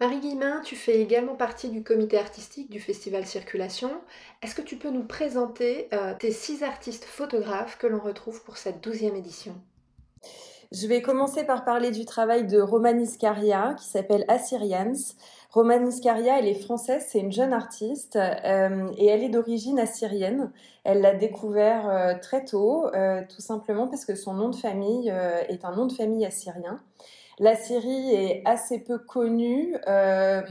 Marie Guillemin, tu fais également partie du comité artistique du Festival Circulation. Est-ce que tu peux nous présenter euh, tes six artistes photographes que l'on retrouve pour cette douzième édition? Je vais commencer par parler du travail de Roman Iscaria qui s'appelle Assyrians. Roman Iscaria, elle est française, c'est une jeune artiste euh, et elle est d'origine assyrienne. Elle l'a découvert euh, très tôt, tout simplement parce que son nom de famille est un nom de famille assyrien. La Syrie est assez peu connue. Euh,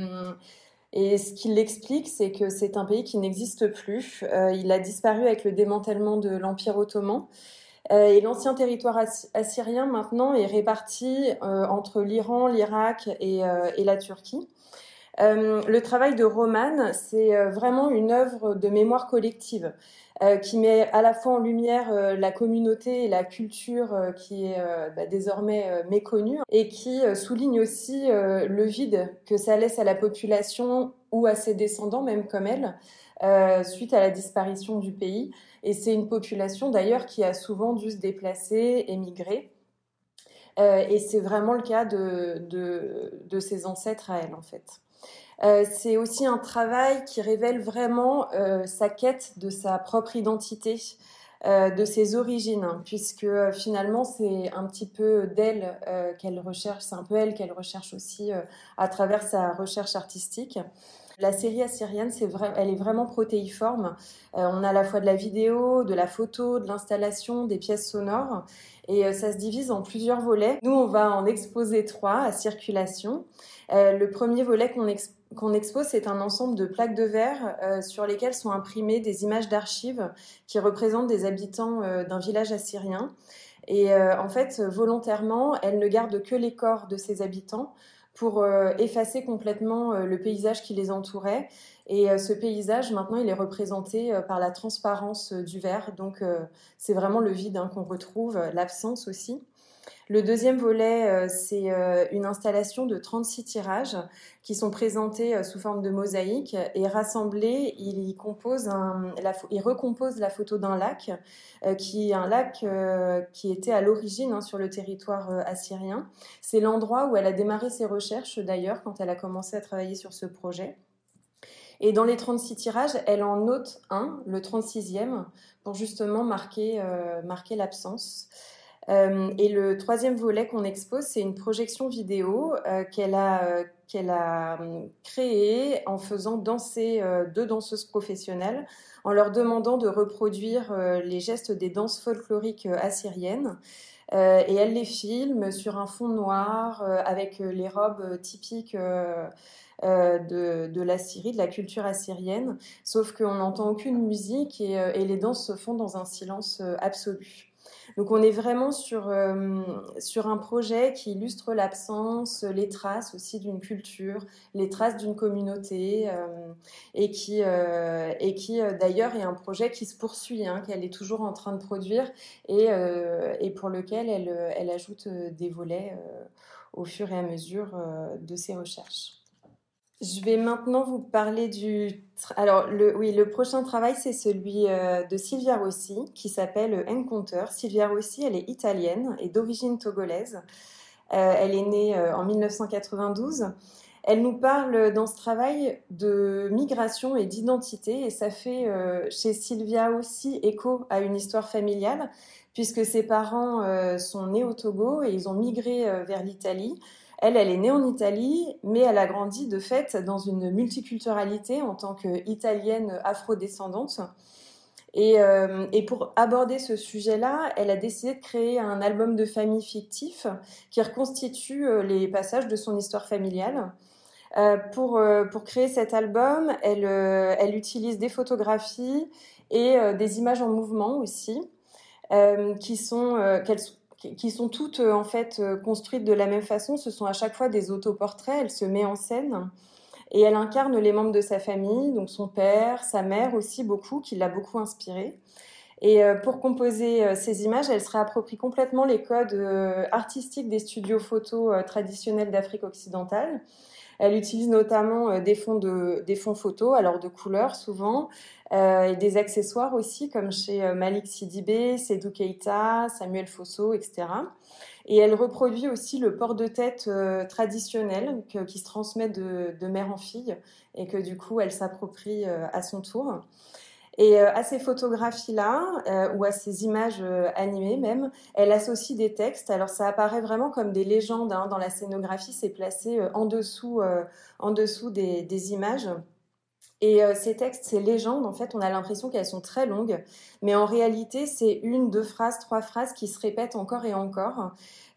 et ce qui l'explique, c'est que c'est un pays qui n'existe plus. Euh, il a disparu avec le démantèlement de l'Empire ottoman. Euh, et l'ancien territoire assyrien maintenant est réparti entre l'Iran, l'Irak et, la Turquie. Le travail de Roman, c'est vraiment une œuvre de mémoire collective. Euh, qui met à la fois en lumière euh, la communauté et la culture euh, qui est bah, désormais méconnue et qui souligne aussi le vide que ça laisse à la population ou à ses descendants, même comme elle, suite à la disparition du pays. Et c'est une population d'ailleurs qui a souvent dû se déplacer, émigrer. et c'est vraiment le cas de ses ancêtres à elle, en fait. Euh, c'est aussi un travail qui révèle vraiment euh, sa quête de sa propre identité, euh, de ses origines, puisque finalement c'est un petit peu d'elle qu'elle recherche, c'est un peu elle qu'elle recherche aussi à travers sa recherche artistique. La série assyrienne, c'est vrai, elle est vraiment protéiforme. on a à la fois de la vidéo, de la photo, de l'installation, des pièces sonores, et ça se divise en plusieurs volets. Nous, on va en exposer trois à circulation. le premier volet qu'on expose qu'on expose, c'est un ensemble de plaques de verre euh, sur lesquelles sont imprimées des images d'archives qui représentent des habitants euh, d'un village assyrien. Et euh, en fait, volontairement, elles ne gardent que les corps de ces habitants pour effacer complètement le paysage qui les entourait. Et ce paysage, maintenant, il est représenté par la transparence du verre. Donc, c'est vraiment le vide hein, qu'on retrouve, l'absence aussi. Le deuxième volet, euh, c'est euh, une installation de 36 tirages qui sont présentés euh, sous forme de mosaïque et rassemblés, il, compose il recompose la photo d'un lac, qui est un lac qui était à l'origine hein, sur le territoire assyrien. C'est l'endroit où elle a démarré ses recherches d'ailleurs quand elle a commencé à travailler sur ce projet. Et dans les 36 tirages, elle en note un, le 36e, pour justement marquer, marquer l'absence. Euh, et le troisième volet qu'on expose, c'est une projection vidéo euh, qu'elle a, euh, qu'elle a créée en faisant danser deux danseuses professionnelles, en leur demandant de reproduire les gestes des danses folkloriques assyriennes. et elle les filme sur un fond noir avec les robes typiques. de, de, la Syrie, de la culture assyrienne, sauf qu'on n'entend aucune musique et, et, les danses se font dans un silence absolu. Donc on est vraiment sur, euh, sur un projet qui illustre l'absence, les traces aussi d'une culture, les traces d'une communauté, euh, et qui, euh, d'ailleurs est un projet qui se poursuit, hein, qu'elle est toujours en train de produire, et, pour lequel elle ajoute des volets au fur et à mesure de ses recherches. Je vais maintenant vous parler du. Alors, oui, le prochain travail, c'est celui euh, de Sylvia Rossi, qui s'appelle Encounter. Sylvia Rossi, elle est italienne et d'origine togolaise. Euh, elle est née euh, en 1992. Elle nous parle dans ce travail de migration et d'identité, et ça fait chez Sylvia aussi écho à une histoire familiale, puisque ses parents sont nés au Togo et ils ont migré vers l'Italie. Elle, elle est née en Italie, mais elle a grandi de fait dans une multiculturalité en tant qu'italienne afrodescendante. Et, euh, et pour aborder ce sujet-là, elle a décidé de créer un album de famille fictif qui reconstitue euh, les passages de son histoire familiale. Euh, pour, pour créer cet album, elle, elle utilise des photographies et des images en mouvement aussi, qui sont qu'elle qui sont toutes euh, en fait euh, construites de la même façon. Ce sont à chaque fois des autoportraits. Elle se met en scène et elle incarne les membres de sa famille, donc son père, sa mère aussi beaucoup, qui l'a beaucoup inspirée. Et pour composer ces images, elle se réapproprie complètement les codes artistiques des studios photos traditionnels d'Afrique occidentale. Elle utilise notamment des fonds de des fonds photos, alors de couleurs souvent, et des accessoires aussi, comme chez Malik Sidibé, Sedou Keita, Samuel Fosso, etc. Et elle reproduit aussi le port de tête euh, traditionnel qui se transmet de, mère en fille et que du coup elle s'approprie euh, à son tour. Et euh, à ces photographies-là, ou à ces images animées même, elle associe des textes. Alors ça apparaît vraiment comme des légendes hein. dans la scénographie, c'est placé en dessous, en dessous des, images. Et ces textes, ces légendes, en fait, on a l'impression qu'elles sont très longues, mais en réalité, c'est une, deux phrases, trois phrases qui se répètent encore et encore.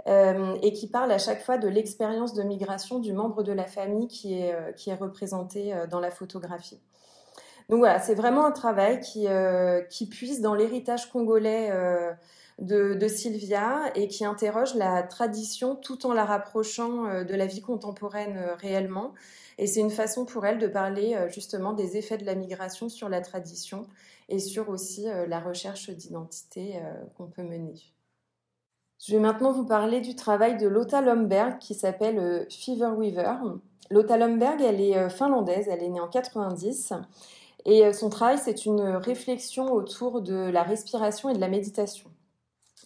Euh, et qui parlent à chaque fois de l'expérience de migration du membre de la famille qui est, euh, qui est représenté euh, dans la photographie. Donc voilà, c'est vraiment un travail qui, qui puise dans l'héritage congolais de, de, Sylvia et qui interroge la tradition tout en la rapprochant de la vie contemporaine réellement. Et c'est une façon pour elle de parler justement des effets de la migration sur la tradition et sur aussi la recherche d'identité qu'on peut mener. Je vais maintenant vous parler du travail de Lotta Lomberg qui s'appelle euh, Fever Weaver. Lotta Lomberg, elle est euh, finlandaise, elle est née en 90 et euh, son travail, c'est une réflexion autour de la respiration et de la méditation.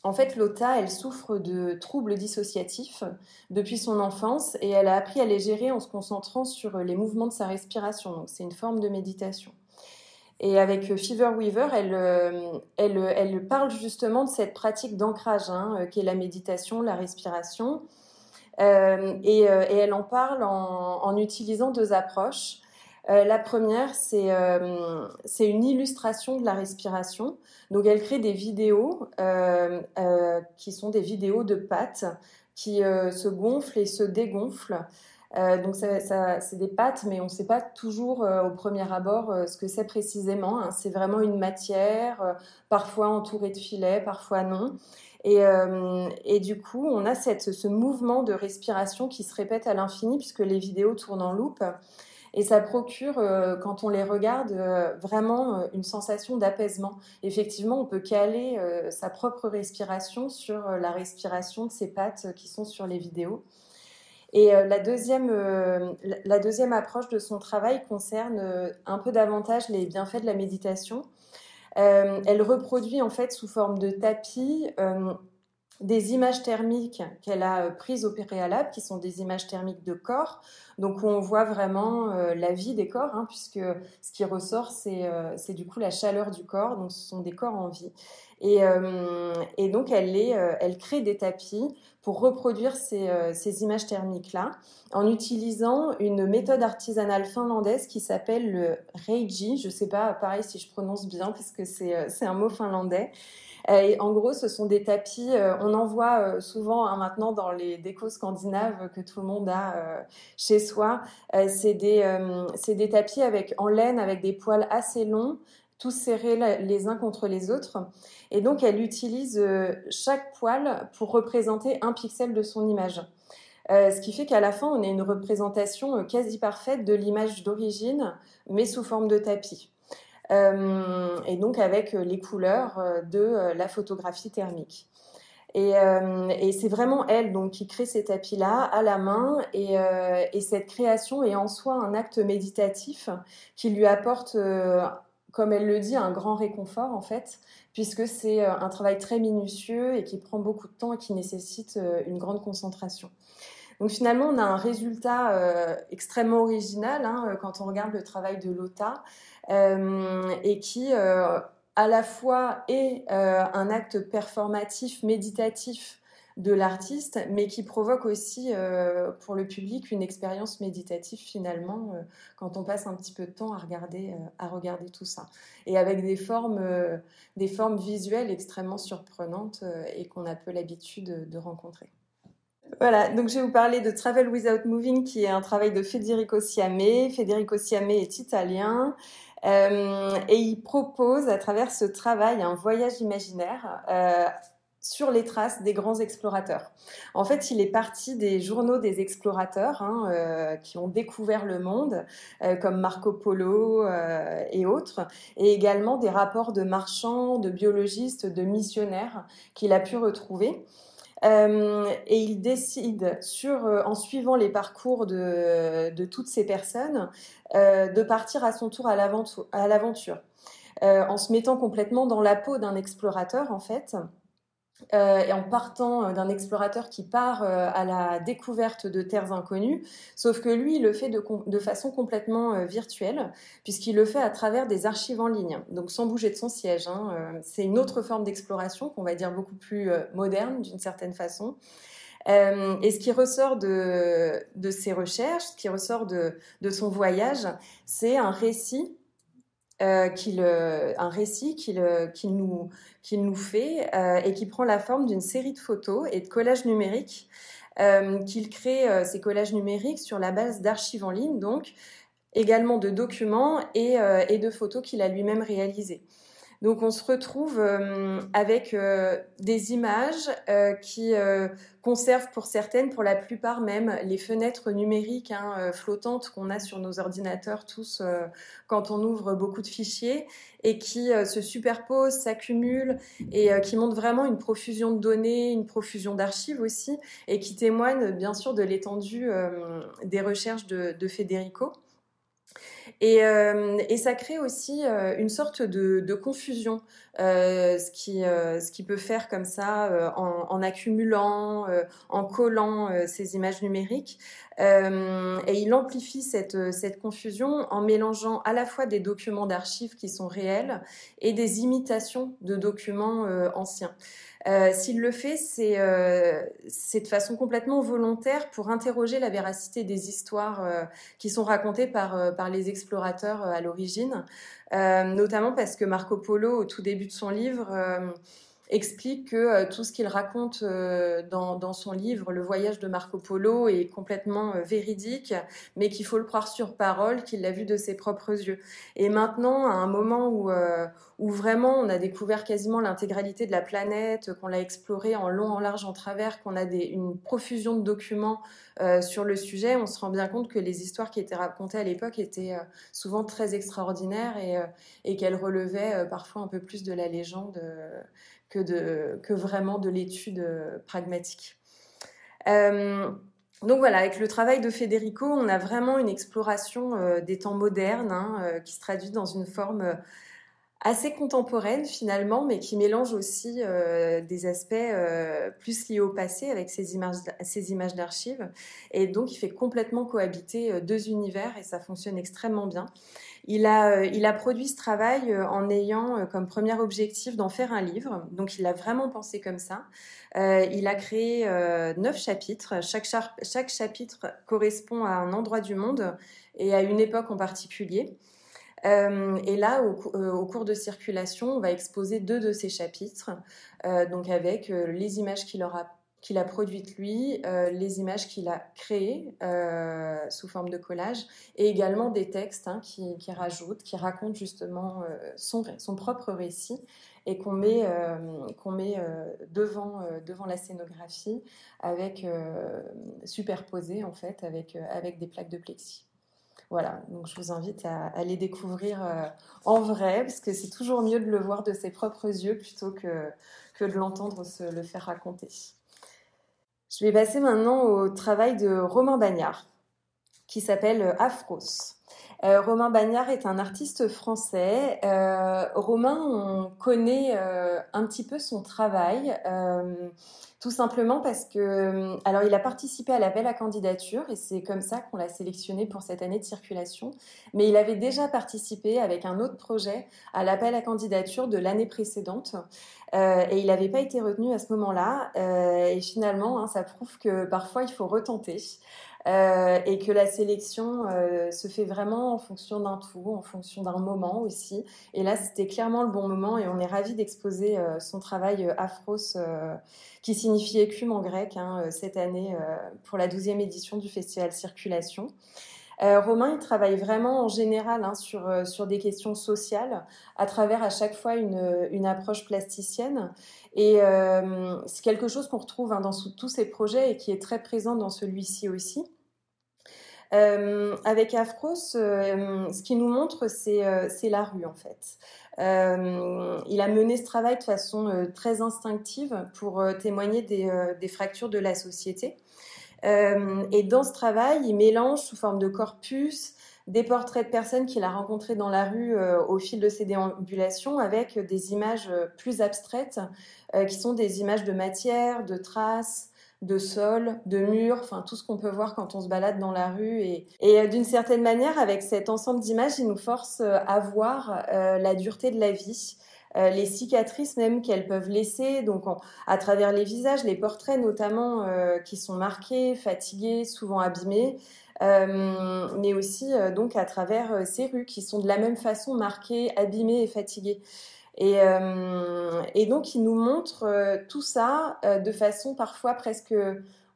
En fait, Lotta, elle souffre de troubles dissociatifs depuis son enfance et elle a appris à les gérer en se concentrant sur les mouvements de sa respiration. Donc, c'est une forme de méditation. Et avec euh, Fever Weaver, elle, euh, elle, elle parle justement de cette pratique d'ancrage, hein, qui est la méditation, la respiration. Et, elle en parle en utilisant deux approches. Euh, la première, c'est euh, une illustration de la respiration. Donc, elle crée des vidéos qui sont des vidéos de pattes qui se gonflent et se dégonflent. Euh, donc c'est des pâtes, mais on ne sait pas toujours euh, au premier abord euh, ce que c'est précisément. Hein. C'est vraiment une matière, parfois entourée de filets, parfois non. Et, et du coup, on a cette, ce mouvement de respiration qui se répète à l'infini puisque les vidéos tournent en loupe. Et ça procure, quand on les regarde, vraiment une sensation d'apaisement. Effectivement, on peut caler sa propre respiration sur la respiration de ces pattes qui sont sur les vidéos. Et euh, la, deuxième, euh, la deuxième approche de son travail concerne euh, un peu davantage les bienfaits de la méditation. elle reproduit en fait sous forme de tapis des images thermiques qu'elle a prises au préalable, qui sont des images thermiques de corps, donc où on voit vraiment la vie des corps, hein, puisque ce qui ressort, c'est du coup la chaleur du corps, donc ce sont des corps en vie. Et, et donc elle, elle crée des tapis pour reproduire ces, euh, ces images thermiques-là en utilisant une méthode artisanale finlandaise qui s'appelle le Reiji. Je ne sais pas, pareil, si je prononce bien, parce que c'est euh, un mot finlandais. Euh, et en gros, ce sont des tapis, on en voit souvent hein, maintenant dans les décos scandinaves que tout le monde a chez soi. c'est des, tapis avec, en laine avec des poils assez longs, tous serrés les uns contre les autres. Et donc, elle utilise euh, chaque poil pour représenter un pixel de son image. Euh, ce qui fait qu'à la fin, on a une représentation euh, quasi parfaite de l'image d'origine, mais sous forme de tapis. Et donc avec les couleurs de la photographie thermique. Et, c'est vraiment elle donc qui crée ces tapis-là à la main. Et, et, cette création est en soi un acte méditatif qui lui apporte comme elle le dit, un grand réconfort en fait, puisque c'est euh, un travail très minutieux et qui prend beaucoup de temps et qui nécessite euh, une grande concentration. Donc finalement, on a un résultat euh, extrêmement original hein, quand on regarde le travail de Lota et qui à la fois est un acte performatif, méditatif de l'artiste, mais qui provoque aussi euh, pour le public une expérience méditative finalement euh, quand on passe un petit peu de temps à regarder, euh, à regarder tout ça. Et avec des formes, des formes visuelles extrêmement surprenantes et qu'on a peu l'habitude de rencontrer. Voilà, donc je vais vous parler de Travel Without Moving, qui est un travail de Federico Siame. Federico Siame est italien et il propose à travers ce travail un voyage imaginaire sur les traces des grands explorateurs. En fait, il est parti des journaux des explorateurs hein, euh, qui ont découvert le monde, euh, comme Marco Polo euh, et autres, et également des rapports de marchands, de biologistes, de missionnaires qu'il a pu retrouver. Et il décide, sur, en suivant les parcours de, de toutes ces personnes, de partir à son tour à l'aventure, en se mettant complètement dans la peau d'un explorateur, en fait. Euh, et en partant euh, d'un explorateur qui part euh, à la découverte de terres inconnues, sauf que lui, il le fait de, façon complètement virtuelle, puisqu'il le fait à travers des archives en ligne, donc sans bouger de son siège. Hein, c'est une autre forme d'exploration qu'on va dire beaucoup plus moderne d'une certaine façon. et ce qui ressort de, ses recherches, ce qui ressort de son voyage, c'est un récit euh, qu'il, un récit qu'il, qu'il, nous, fait euh, et qui prend la forme d'une série de photos et de collages numériques. Euh, qu'il crée ces collages numériques sur la base d'archives en ligne, donc également de documents et, et de photos qu'il a lui-même réalisées. Donc on se retrouve euh, avec euh, des images euh, qui conservent pour certaines, pour la plupart même, les fenêtres numériques hein, flottantes qu'on a sur nos ordinateurs tous quand on ouvre beaucoup de fichiers et qui se superposent, s'accumulent et qui montrent vraiment une profusion de données, une profusion d'archives aussi et qui témoignent bien sûr de l'étendue des recherches de, de Federico. Et, euh, et, ça crée aussi euh, une sorte de, de confusion, euh, ce, qui, euh, ce qui peut faire comme ça euh, en, en, accumulant, en collant ces images numériques. et il amplifie cette, cette confusion en mélangeant à la fois des documents d'archives qui sont réels et des imitations de documents anciens. Euh, S'il le fait, c'est euh, de façon complètement volontaire pour interroger la véracité des histoires euh, qui sont racontées par, euh, par les explorateurs à l'origine, notamment parce que Marco Polo, au tout début de son livre, explique que euh, tout ce qu'il raconte euh, dans, son livre, Le voyage de Marco Polo, est complètement euh, véridique, mais qu'il faut le croire sur parole, qu'il l'a vu de ses propres yeux. Et maintenant, à un moment où, vraiment on a découvert quasiment l'intégralité de la planète, qu'on l'a explorée en long, en large, en travers, qu'on a une profusion de documents sur le sujet, on se rend bien compte que les histoires qui étaient racontées à l'époque étaient souvent très extraordinaires et qu'elles relevaient parfois un peu plus de la légende que, vraiment de l'étude euh, pragmatique. Euh, donc voilà, avec le travail de Federico, on a vraiment une exploration euh, des temps modernes hein, qui se traduit dans une forme assez contemporaine finalement, mais qui mélange aussi des aspects plus liés au passé avec ces images, images d'archives. Et donc il fait complètement cohabiter deux univers et ça fonctionne extrêmement bien. Il a, euh, il a produit ce travail euh, en ayant euh, comme premier objectif d'en faire un livre. Donc, il a vraiment pensé comme ça. il a créé neuf chapitres. Chaque chapitre correspond à un endroit du monde et à une époque en particulier. Et là, au, cours de circulation, on va exposer deux de ces chapitres, donc avec les images qu'il a produites lui, euh, les images qu'il a créées euh, sous forme de collage, et également des textes hein, qui, rajoutent, qui racontent justement euh, son, son, propre récit et qu'on met, qu'on met devant, devant la scénographie avec superposé en fait avec, avec des plaques de plexi. Voilà, donc je vous invite à, à les découvrir en vrai, parce que c'est toujours mieux de le voir de ses propres yeux plutôt que, de l'entendre se le faire raconter. Je vais passer maintenant au travail de Romain Bagnard, qui s'appelle Afros. Euh, Romain Bagnard est un artiste français. Euh, Romain, on connaît euh, un petit peu son travail, tout simplement parce que, alors, il a participé à l'appel à candidature et c'est comme ça qu'on l'a sélectionné pour cette année de circulation. Mais il avait déjà participé avec un autre projet à l'appel à candidature de l'année précédente. et il n'avait pas été retenu à ce moment-là. et finalement, hein, ça prouve que parfois il faut retenter. Euh, et que la sélection euh, se fait vraiment en fonction d'un tout, en fonction d'un moment aussi. Et là, c'était clairement le bon moment et on est ravis d'exposer euh, son travail Afros, qui signifie écume en grec, hein, cette année pour la douzième édition du festival Circulation. Romain, il travaille vraiment en général hein, sur, sur des questions sociales à travers à chaque fois une, une approche plasticienne. Et c'est quelque chose qu'on retrouve hein, dans tous ses projets et qui est très présent dans celui-ci aussi. Euh, avec Afros, euh, ce qu'il nous montre, c'est la rue en fait. Euh, il a mené ce travail de façon très instinctive pour témoigner des, des, fractures de la société. Et dans ce travail, il mélange sous forme de corpus des portraits de personnes qu'il a rencontrées dans la rue au fil de ses déambulations avec des images plus abstraites qui sont des images de matière, de traces, de sol, de murs, enfin tout ce qu'on peut voir quand on se balade dans la rue. Et, euh, d'une certaine manière, avec cet ensemble d'images, il nous force euh, à voir euh, la dureté de la vie. Les cicatrices même qu'elles peuvent laisser, donc à travers les visages, les portraits notamment qui sont marqués, fatigués, souvent abîmés, mais aussi donc à travers ces rues qui sont de la même façon marquées, abîmées et fatiguées. Et, euh, et, donc, il nous montre euh, tout ça euh, de façon parfois presque,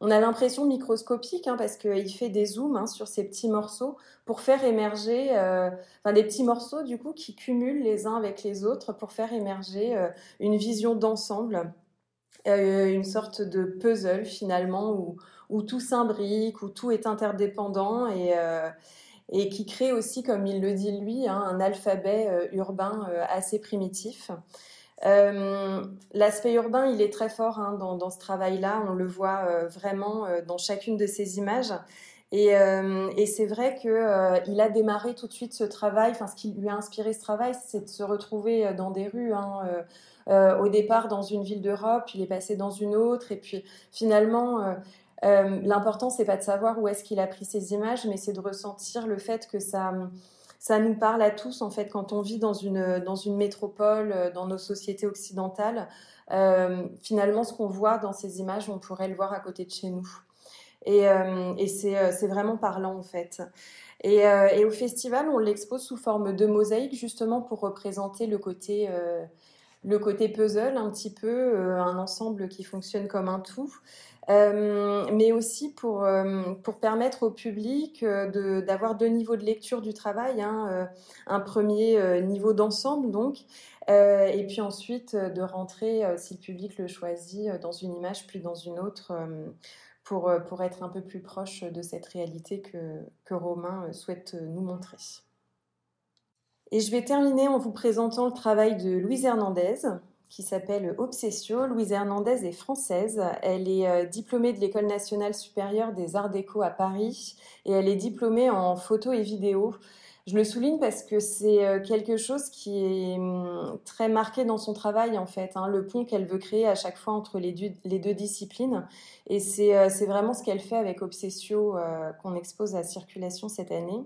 on a l'impression microscopique, hein, parce qu'il fait des zooms hein, sur ces petits morceaux pour faire émerger, enfin des petits morceaux du coup qui cumulent les uns avec les autres pour faire émerger une vision d'ensemble, une sorte de puzzle finalement où, tout s'imbrique, où tout est interdépendant et qui crée aussi, comme il le dit lui, hein, un alphabet euh, urbain euh, assez primitif. Euh, L'aspect urbain, il est très fort hein, dans, ce travail-là. On le voit euh, vraiment dans chacune de ces images. Et, c'est vrai que il a démarré tout de suite ce travail. Enfin, ce qui lui a inspiré ce travail, c'est de se retrouver dans des rues. Hein, au départ, dans une ville d'Europe, il est passé dans une autre, et puis finalement, euh, L'important, c'est pas de savoir où est-ce qu'il a pris ces images, mais c'est de ressentir le fait que ça, ça nous parle à tous, en fait, quand on vit dans une, dans une métropole, euh, dans nos sociétés occidentales. Euh, finalement, ce qu'on voit dans ces images, on pourrait le voir à côté de chez nous. Et, euh, et c'est vraiment parlant, en fait. Et, euh, et au festival, on l'expose sous forme de mosaïque, justement pour représenter le côté le côté puzzle un petit peu, un ensemble qui fonctionne comme un tout. Euh, mais aussi pour, euh, pour permettre au public euh, d'avoir deux niveaux de lecture du travail. Hein, un premier niveau d'ensemble, donc, et puis ensuite de rentrer, si le public le choisit, dans une image puis dans une autre. pour, pour être un peu plus proche de cette réalité que, que Romain souhaite nous montrer. Et je vais terminer en vous présentant le travail de Louise Hernandez, qui s'appelle Obsessio. Louise Hernandez est française. Elle est euh, diplômée de l'École nationale supérieure des arts déco à Paris et elle est diplômée en photo et vidéo. Je le souligne parce que c'est euh, quelque chose qui est hum, très marqué dans son travail en fait, hein, le pont qu'elle veut créer à chaque fois entre les deux, disciplines. Et c'est euh, vraiment ce qu'elle fait avec Obsessio qu'on expose à Circulation cette année.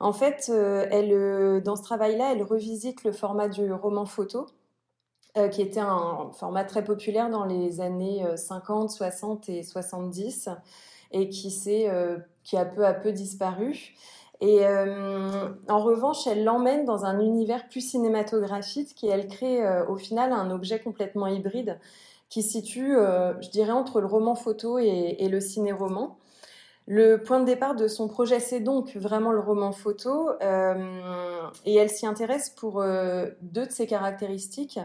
En fait, elle, dans ce travail-là, elle revisite le format du roman photo, euh, qui était un format très populaire dans les années 50, euh, 60 et 70 et qui, euh, qui a peu à peu disparu. Et en revanche, elle l'emmène dans un univers plus cinématographique qui, elle, crée au final un objet complètement hybride qui situe, je dirais, entre le roman photo et, et le ciné-roman. Le point de départ de son projet, c'est donc vraiment le roman photo, euh, et elle s'y intéresse pour euh, deux de ses caractéristiques.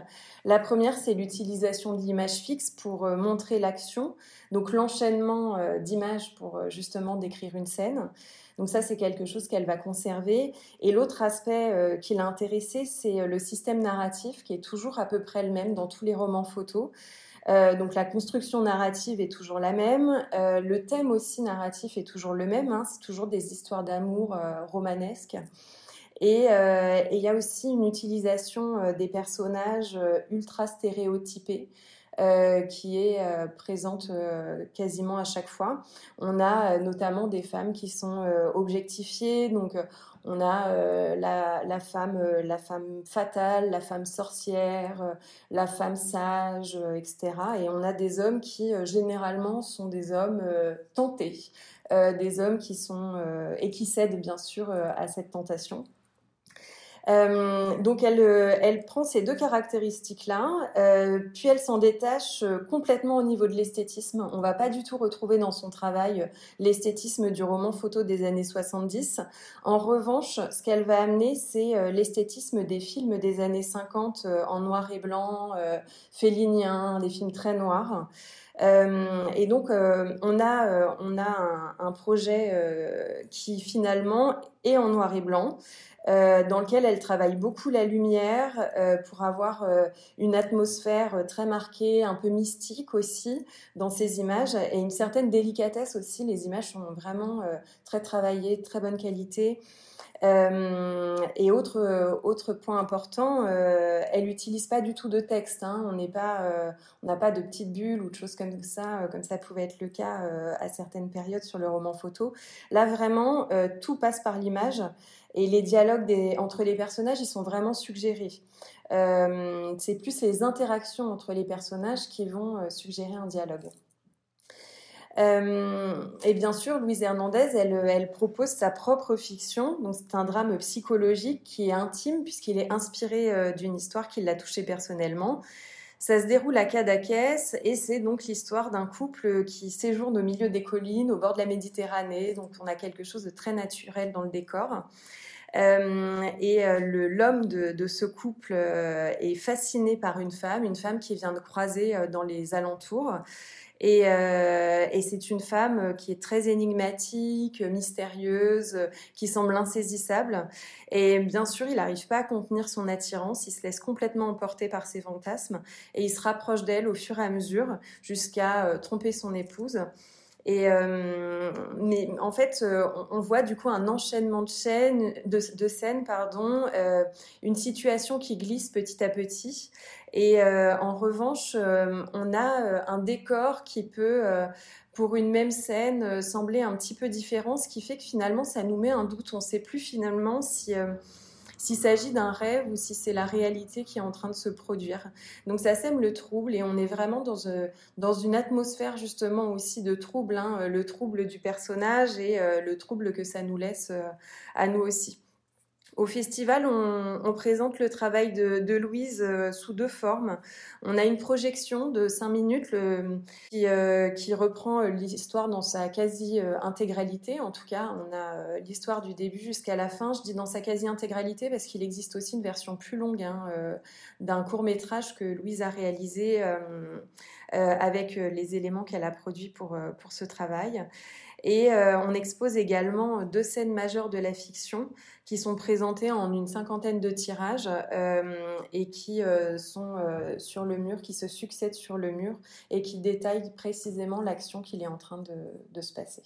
La première, c'est l'utilisation d'images fixes pour euh, montrer l'action, donc l'enchaînement d'images pour justement décrire une scène. Donc ça, c'est quelque chose qu'elle va conserver. Et l'autre aspect qui l'a intéressé, c'est le système narratif, qui est toujours à peu près le même dans tous les romans photos. Euh, donc la construction narrative est toujours la même, euh, le thème aussi narratif est toujours le même, hein. c'est toujours des histoires d'amour euh, romanesques. Et il y a aussi une utilisation des personnages ultra stéréotypés. Qui est présente quasiment à chaque fois. On a notamment des femmes qui sont objectifiées, donc on a euh, la, femme, euh, la femme fatale, la femme sorcière, euh, la femme sage, etc. Et on a des hommes qui généralement sont des hommes tentés, des hommes qui sont et qui cèdent bien sûr à cette tentation. Euh, donc elle, euh, elle prend ces deux caractéristiques-là, euh, puis elle s'en détache complètement au niveau de l'esthétisme. On va pas du tout retrouver dans son travail l'esthétisme du roman photo des années 70. En revanche, ce qu'elle va amener, c'est l'esthétisme des films des années 50 en noir et blanc, féliniens, des films très noirs. Euh, et donc, euh, on a, euh, on a un projet qui finalement est en noir et blanc. Euh, dans lequel elle travaille beaucoup la lumière euh, pour avoir euh, une atmosphère très marquée, un peu mystique aussi dans ses images et une certaine délicatesse aussi. Les images sont vraiment très travaillées, très bonne qualité. Euh, et autre autre point important, euh, elle n'utilise pas du tout de texte. Hein. On n'est euh, n'a pas de petites bulles ou de choses comme ça, comme ça pouvait être le cas à certaines périodes sur le roman photo. Là vraiment, tout passe par l'image et les dialogues entre les personnages, ils sont vraiment suggérés. c'est plus les interactions entre les personnages qui vont suggérer un dialogue. Euh, et bien sûr, Louise Hernandez, elle, propose sa propre fiction. Donc, c'est un drame psychologique qui est intime puisqu'il est inspiré euh, d'une histoire qui l'a touché personnellement. Ça se déroule à Cadaqués et c'est donc l'histoire d'un couple qui séjourne au milieu des collines, au bord de la Méditerranée. Donc, on a quelque chose de très naturel dans le décor. Euh, et l'homme de, ce couple est fasciné par une femme, une femme qui vient de croiser dans les alentours. Et, euh, et c'est une femme qui est très énigmatique, mystérieuse, qui semble insaisissable. Et bien sûr, il n'arrive pas à contenir son attirance, il se laisse complètement emporter par ses fantasmes et il se rapproche d'elle au fur et à mesure jusqu'à euh, tromper son épouse. Et euh, mais en fait, euh, on, voit du coup un enchaînement de, scènes, pardon, euh, une situation qui glisse petit à petit. Et euh, en revanche, euh, on a un décor qui peut, pour une même scène, sembler un petit peu différent, ce qui fait que finalement, ça nous met un doute. On ne sait plus finalement si s'il s'agit d'un rêve ou si c'est la réalité qui est en train de se produire. Donc ça sème le trouble et on est vraiment dans, euh, une atmosphère justement aussi de trouble, hein, euh, le trouble du personnage et euh, le trouble que ça nous laisse à nous aussi. Au festival, on, présente le travail de, Louise euh, sous deux formes. On a une projection de cinq minutes qui, euh, qui, reprend l'histoire dans sa quasi-intégralité. En tout cas, on a euh, l'histoire du début jusqu'à la fin. Je dis dans sa quasi-intégralité parce qu'il existe aussi une version plus longue hein, d'un court métrage que Louise a réalisé avec les éléments qu'elle a produits pour, pour ce travail. Et euh, on expose également deux scènes majeures de la fiction qui sont présentées en une cinquantaine de tirages euh, et qui euh, sont sur le mur, qui se succèdent sur le mur et qui détaillent précisément l'action qu'il est en train de se passer.